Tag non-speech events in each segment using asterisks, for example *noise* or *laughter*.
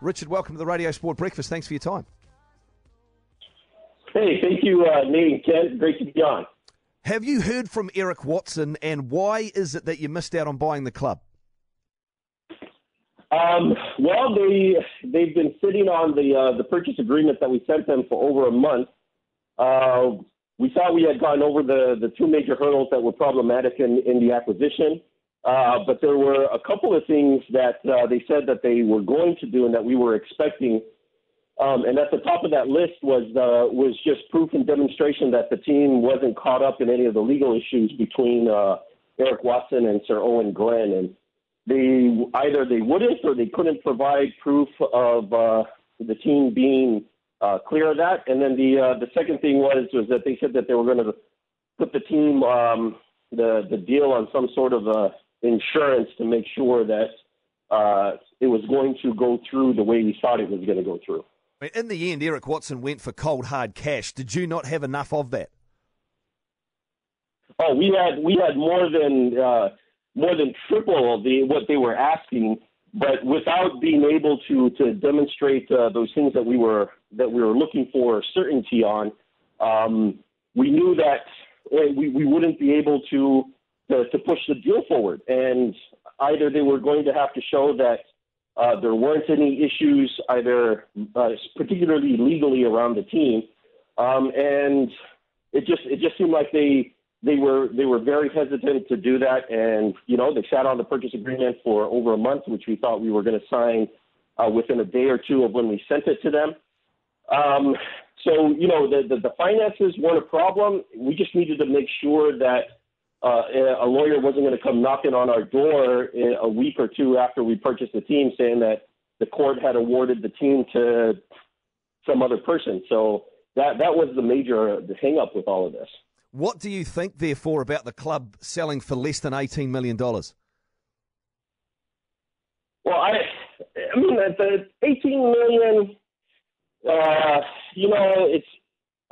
Richard, welcome to the Radio Sport Breakfast. Thanks for your time. Hey, thank you, uh, Nate and Ken. Great to be on. Have you heard from Eric Watson, and why is it that you missed out on buying the club? Um, well, they they've been sitting on the uh, the purchase agreement that we sent them for over a month. Uh, we thought we had gone over the the two major hurdles that were problematic in in the acquisition, uh, but there were a couple of things that uh, they said that they were going to do and that we were expecting. Um, and at the top of that list was uh, was just proof and demonstration that the team wasn't caught up in any of the legal issues between uh, Eric Watson and Sir Owen Glenn. And they either they wouldn't or they couldn't provide proof of uh, the team being clear of that. And then the the second thing was was that they said that they were going to put the team um, the the deal on some sort of uh, insurance to make sure that uh, it was going to go through the way we thought it was going to go through. In the end, Eric Watson went for cold hard cash. Did you not have enough of that? Oh, we had we had more than uh, more than triple the what they were asking, but without being able to to demonstrate uh, those things that we were that we were looking for certainty on, um, we knew that uh, we, we wouldn't be able to, to to push the deal forward. And either they were going to have to show that uh, there weren't any issues, either uh, particularly legally around the team, um, and it just it just seemed like they they were they were very hesitant to do that, and you know they sat on the purchase agreement for over a month, which we thought we were going to sign uh, within a day or two of when we sent it to them. Um, so you know the, the the finances weren't a problem. We just needed to make sure that uh, a lawyer wasn't going to come knocking on our door a week or two after we purchased the team, saying that the court had awarded the team to some other person. So that that was the major the hang up with all of this. What do you think, therefore, about the club selling for less than $18 million? Well, I, I mean, the 18 million, uh, you know, it's,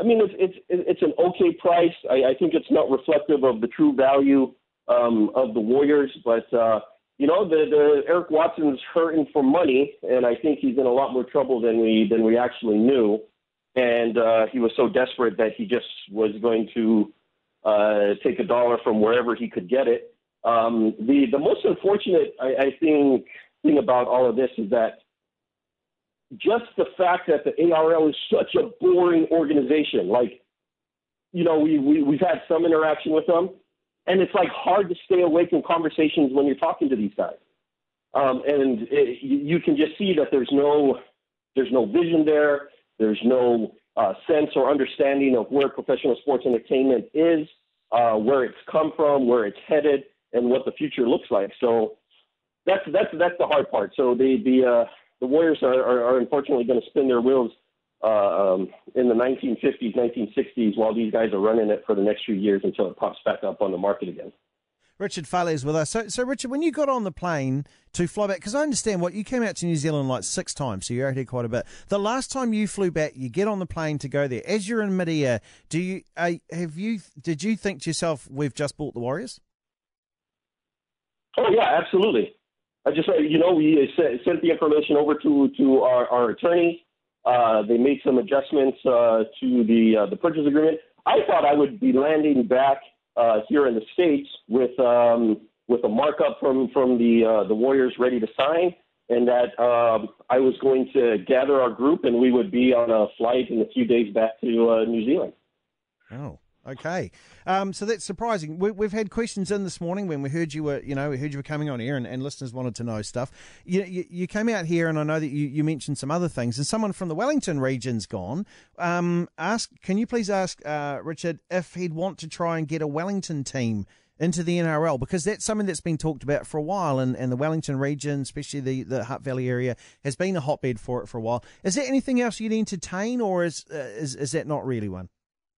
I mean, it's, it's, it's an okay price. I, I think it's not reflective of the true value um, of the Warriors, but, uh, you know, the, the Eric Watson's hurting for money, and I think he's in a lot more trouble than we than we actually knew and uh, he was so desperate that he just was going to uh, take a dollar from wherever he could get it. Um, the the most unfortunate, I, I think, thing about all of this is that just the fact that the ARL is such a boring organization. Like, you know, we, we we've had some interaction with them, and it's like hard to stay awake in conversations when you're talking to these guys. Um, and it, you can just see that there's no there's no vision there. There's no uh, sense or understanding of where professional sports entertainment is, uh, where it's come from, where it's headed, and what the future looks like. So that's that's that's the hard part. So the the uh, the Warriors are, are, are unfortunately going to spin their wheels uh, um, in the 1950s, 1960s, while these guys are running it for the next few years until it pops back up on the market again. Richard Fale is with us. So, so Richard, when you got on the plane to fly back, because I understand what you came out to New Zealand like six times, so you're out here quite a bit. The last time you flew back, you get on the plane to go there. As you're in midair, do you uh, have you did you think to yourself, "We've just bought the Warriors"? Oh yeah, absolutely. I just you know we sent the information over to to our, our attorney. Uh, they made some adjustments uh, to the uh, the purchase agreement. I thought I would be landing back uh, here in the states with um, with a markup from from the uh, the Warriors ready to sign, and that um, I was going to gather our group and we would be on a flight in a few days back to New Zealand. Oh. Okay, um, so that's surprising. We, have had questions in this morning when we heard you were, you know, we heard you were coming on here, and, and listeners wanted to know stuff. You, you, you, came out here, and I know that you, you mentioned some other things. And someone from the Wellington region's gone. Um, ask, can you please ask uh, Richard if he'd want to try and get a Wellington team into the NRL because that's something that's been talked about for a while, and, and the Wellington region, especially the, the Hutt Valley area, has been a hotbed for it for a while. Is there anything else you'd entertain, or is uh, is, is that not really one?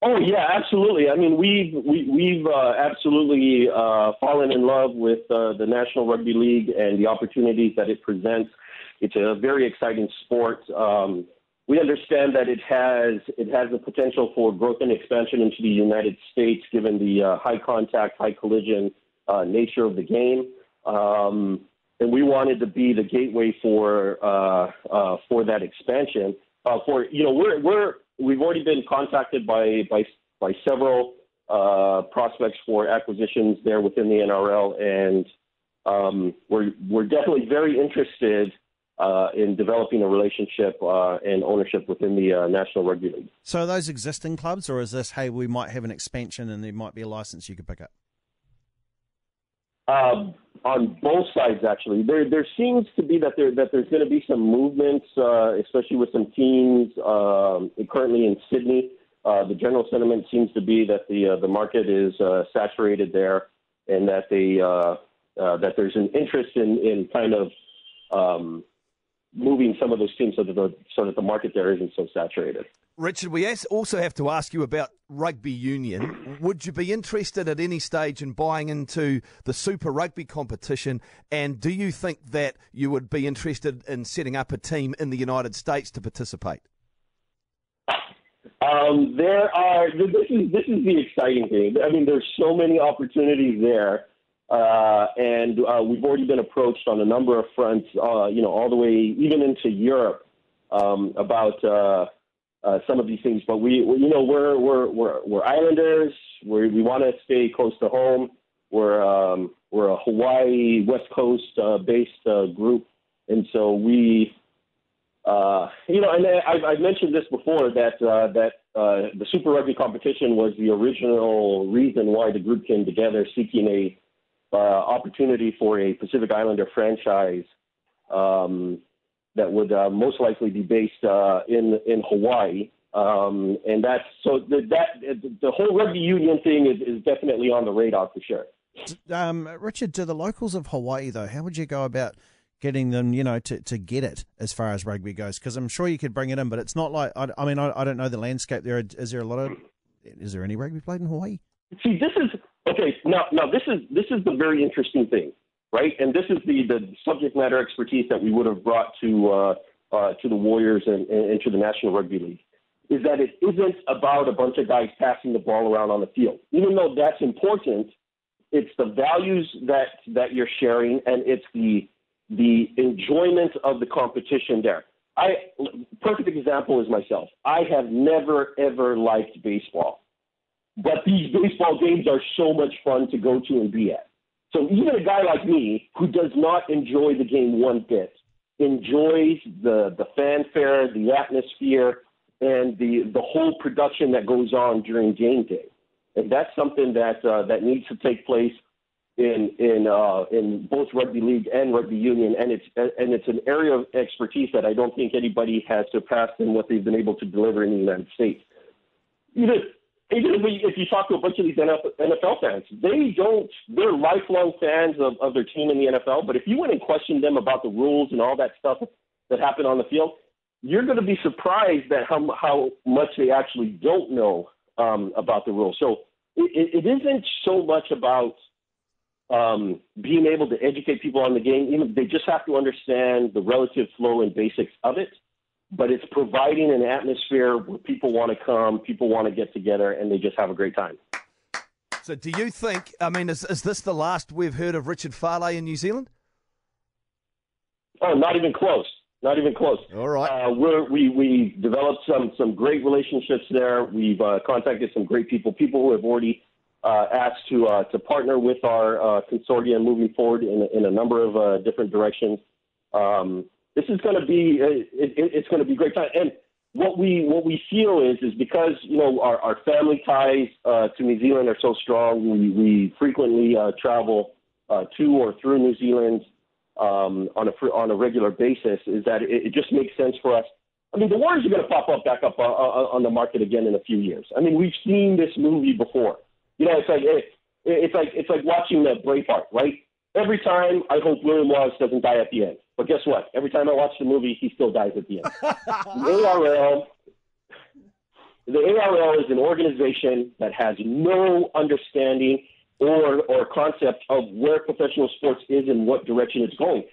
Oh yeah, absolutely. I mean, we've we, we've uh, absolutely uh, fallen in love with uh, the National Rugby League and the opportunities that it presents. It's a very exciting sport. Um, we understand that it has it has the potential for growth and expansion into the United States, given the uh, high contact, high collision uh, nature of the game. Um, and we wanted to be the gateway for uh, for that expansion. For you know, we're we're we've already been contacted by by by several uh, prospects for acquisitions there within the NRL, and um, we're we're definitely very interested uh, in developing a relationship uh, and ownership within the uh, National Rugby League. So, are those existing clubs, or is this, hey, we might have an expansion and there might be a license you could pick up? Um, on both sides, actually, there there seems to be that there that there's going to be some movements, uh, especially with some teams um, currently in Sydney. Uh, the general sentiment seems to be that the uh, the market is uh, saturated there, and that they uh, uh, that there's an interest in in kind of um, moving some of those teams so that the so that the market there isn't so saturated. Richard, we also have to ask you about rugby union. Would you be interested at any stage in buying into the Super Rugby competition? And do you think that you would be interested in setting up a team in the United States to participate? Um, there are. This is this is the exciting thing. I mean, there's so many opportunities there. Uh, and uh, we've already been approached on a number of fronts, uh, you know, all the way even into Europe um, about uh, uh, some of these things. But we, we, you know, we're we're we're, we're Islanders. We're, we want to stay close to home. We're um, we're a Hawaii West Coast uh, based group, and so we, you know, and I've, I've mentioned this before that that the Super Rugby competition was the original reason why the group came together, seeking a uh, opportunity for a Pacific Islander franchise um, that would uh, most likely be based uh, in in Hawaii. Um, and that's so the, that the whole rugby union thing is, is definitely on the radar for sure. Um, Richard, to the locals of Hawaii though, how would you go about getting them, you know, to, to get it as far as rugby goes? Because I'm sure you could bring it in, but it's not like I, I mean I, I don't know the landscape there. Is there a lot of is there any rugby played in Hawaii? See, this is Okay, now now this is this is the very interesting thing, right? And this is the the subject matter expertise that we would have brought to uh, uh, to the Warriors and, and to the National Rugby League, is that it isn't about a bunch of guys passing the ball around on the field. Even though that's important, it's the values that that you're sharing, and it's the the enjoyment of the competition there. I perfect example is myself. I have never ever liked baseball. But these baseball games are so much fun to go to and be at. So even a guy like me who does not enjoy the game one bit enjoys the the fanfare, the atmosphere, and the the whole production that goes on during game day. And that's something that uh, that needs to take place in in uh, in both rugby league and rugby union, and it's and it's an area of expertise that I don't think anybody has surpassed in what they've been able to deliver in the United States. Even even if, we, if you talk to a bunch of these NFL fans, they don't, they're lifelong fans of, of their team in the NFL. But if you went and questioned them about the rules and all that stuff that happened on the field, you're going to be surprised at how, how much they actually don't know um, about the rules. So it, it isn't so much about um, being able to educate people on the game. Even, they just have to understand the relative flow and basics of it but it's providing an atmosphere where people want to come, people want to get together, and they just have a great time. So, do you think? I mean, is, is this the last we've heard of Richard Fale in New Zealand? Oh, not even close. Not even close. All right. Uh, we're, we we developed some some great relationships there. We've uh, contacted some great people, people who have already uh, asked to uh, to partner with our uh, consortium moving forward in, in a number of uh, different directions. Um, this is going to be it, it, it's going to be great time. And what we what we feel is is because you know our, our family ties uh, to New Zealand are so strong. We we frequently uh, travel uh, to or through New Zealand um, on a on a regular basis. Is that it, it just makes sense for us. I mean, the Warriors are going to pop up back up uh, uh, on the market again in a few years. I mean, we've seen this movie before. You know, it's like it, it's like it's like watching the Braveheart, right? Every time I hope William Wallace doesn't die at the end. But guess what? Every time I watch the movie, he still dies at the end. *laughs* the ARL, the ARL is an organization that has no understanding or or concept of where professional sports is and what direction it's going.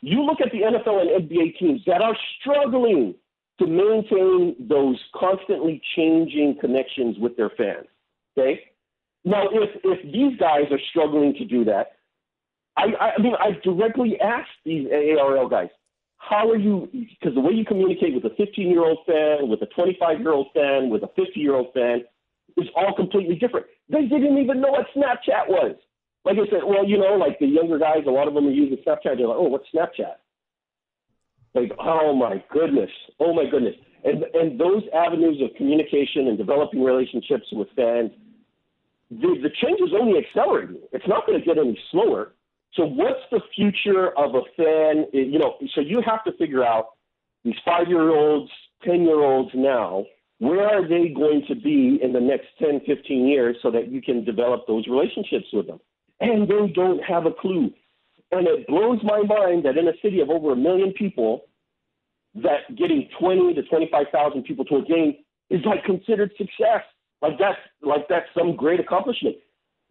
You look at the NFL and NBA teams that are struggling to maintain those constantly changing connections with their fans. Okay? Now, if if these guys are struggling to do that, I, I mean, I've directly asked these ARL guys, how are you? Because the way you communicate with a 15 year old fan, with a 25 year old fan, with a 50 year old fan is all completely different. They didn't even know what Snapchat was. Like I said, well, you know, like the younger guys, a lot of them are using Snapchat. They're like, oh, what's Snapchat? Like, oh my goodness, oh my goodness. And and those avenues of communication and developing relationships with fans, the, the change is only accelerating. It's not going to get any slower. So what's the future of a fan? Eh, you know, so you have to figure out these five year olds, ten year olds now. Where are they going to be in the next 10, 15 years so that you can develop those relationships with them? And they don't have a clue. And it blows my mind that in a city of over a million people, that getting 20 to 25,000 people to a game is like considered success. Like that's like that's some great accomplishment.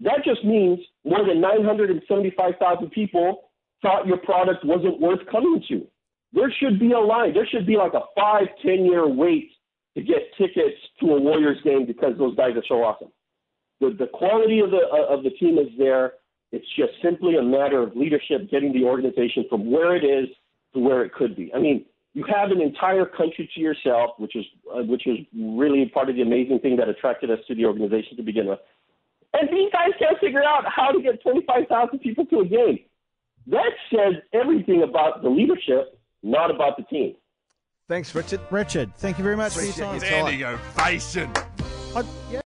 That just means more than 975,000 people thought your product wasn't worth coming to. There should be a line. There should be like a five, ten year wait to get tickets to a Warriors game because those guys are so awesome. The the quality of the uh, of the team is there. It's just simply a matter of leadership getting the organization from where it is to where it could be. I mean, you have an entire country to yourself, which is uh, which is really part of the amazing thing that attracted us to the organization to begin with. And these guys can't figure out how to get 25,000 people to a game. That says everything about the leadership, not about the team. Thanks, Richard. Richard, thank you very much for your time. Appreciate your time. Standing ovation. I, yeah.